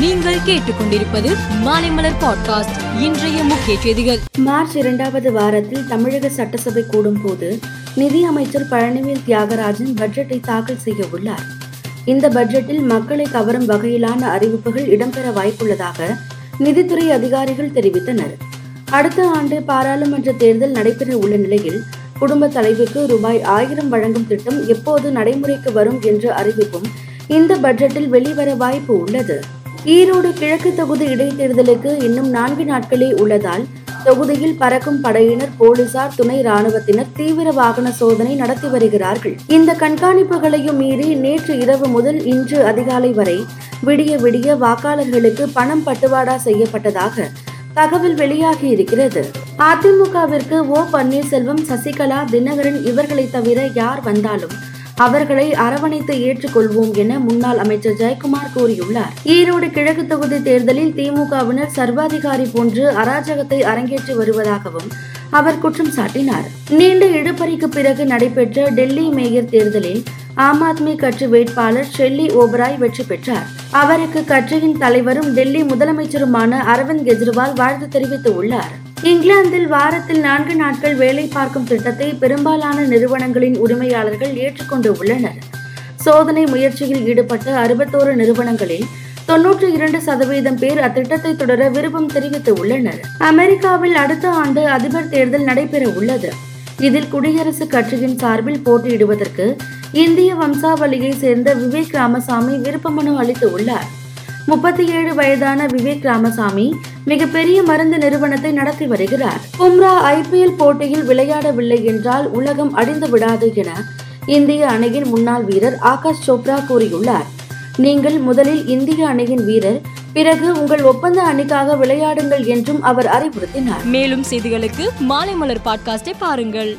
நீங்கள் கேட்டுக்கொண்டிருப்பது மாலைமலர் பாட்காஸ்ட் இன்றைய முக்கிய செய்திகள். மார்ச் இரண்டாவது வாரத்தில் தமிழக சட்டசபை கூடும் போது நிதி அமைச்சர் பழனிவேல் தியாகராஜன் பட்ஜெட்டை தாக்கல் செய்ய உள்ளார். இந்த பட்ஜெட்டில் மக்களை கவரும் வகையிலான அறிவிப்புகள் இடம்பெற வாய்ப்புள்ளதாக நிதித்துறை அதிகாரிகள் தெரிவித்தனர். அடுத்த ஆண்டு பாராளுமன்ற தேர்தல் நடைபெற உள்ள நிலையில் குடும்ப தலைவிக்கு ரூபாய் ஆயிரம் வழங்கும் திட்டம் எப்போது நடைமுறைக்கு வரும் என்ற அறிவிப்பும் இந்த பட்ஜெட்டில் வெளிவர வாய்ப்பு உள்ளது. ஈரோடு கிழக்கு தொகுதி இடைத்தேர்தலுக்கு இன்னும் நான்கு நாட்களே உள்ளதால் தொகுதியில் பறக்கும் படையினர் போலீசார் துணை ராணுவத்தினர் தீவிர வாகன சோதனை நடத்தி வருகிறார்கள். இந்த கண்காணிப்புகளையும் மீறி நேற்று இரவு முதல் இன்று அதிகாலை வரை விடிய விடிய வாக்காளர்களுக்கு பணம் பட்டுவாடா செய்யப்பட்டதாக தகவல் வெளியாகி இருக்கிறது. அதிமுகவிற்கு ஓ பன்னீர்செல்வம் சசிகலா தினகரன் இவர்களை தவிர யார் வந்தாலும் அவர்களை அரவணைத்து ஏற்றுக்கொள்வோம் என முன்னாள் அமைச்சர் ஜெயக்குமார் கூறியுள்ளார். ஈரோடு கிழக்கு தொகுதி தேர்தலில் திமுகவினர் சர்வாதிகாரி போன்று அராஜகத்தை அரங்கேற்றி வருவதாகவும் அவர் குற்றம் சாட்டினார். நீண்ட இழுபறிக்கு பிறகு நடைபெற்ற டெல்லி மேயர் தேர்தலில் ஆம் ஆத்மி கட்சி வேட்பாளர் ஷெல்லி ஓபராய் வெற்றி பெற்றார். அவருக்கு கட்சியின் தலைவரும் டெல்லி முதலமைச்சருமான அரவிந்த் கெஜ்ரிவால் வாழ்த்து தெரிவித்துள்ளார் இங்கிலாந்தில் வாரத்தில் நான்கு நாட்கள் வேலை பார்க்கும் திட்டத்தை பெரும்பாலான நிறுவனங்களின் உரிமையாளர்கள் ஏற்றுக்கொண்டு உள்ளனர். சோதனை முயற்சியில் ஈடுபட்ட அறுபத்தோரு நிறுவனங்களில் தொன்னூற்றி இரண்டு சதவீதம் பேர் அத்திட்டத்தை தொடர விருப்பம் தெரிவித்து உள்ளனர். அமெரிக்காவில் அடுத்த ஆண்டு அதிபர் தேர்தல் நடைபெற உள்ளது. இதில் குடியரசுக் கட்சியின் சார்பில் போட்டியிடுவதற்கு இந்திய வம்சாவளியை சேர்ந்த விவேக் ராமசாமி விருப்ப மனு அளித்து உள்ளார். முப்பத்தி ஏழு வயதான விவேக் ராமசாமி மிகப்பெரிய மருந்து நிறுவனத்தை நடத்தி வருகிறார். பும்ரா ஐபிஎல் போட்டியில் விளையாடவில்லை என்றால் உலகம் அடிந்து விடாது என இந்திய அணியின் முன்னாள் வீரர் ஆகாஷ் சோப்ரா கூறியுள்ளார். நீங்கள் முதலில் இந்திய அணியின் வீரர் பிறகு உங்கள் ஒப்பந்த அணிக்காக விளையாடுங்கள் என்றும் அவர் அறிவுறுத்தினார். மேலும் செய்திகளுக்கு மாலைமலர் பாட்காஸ்டை பாருங்கள்.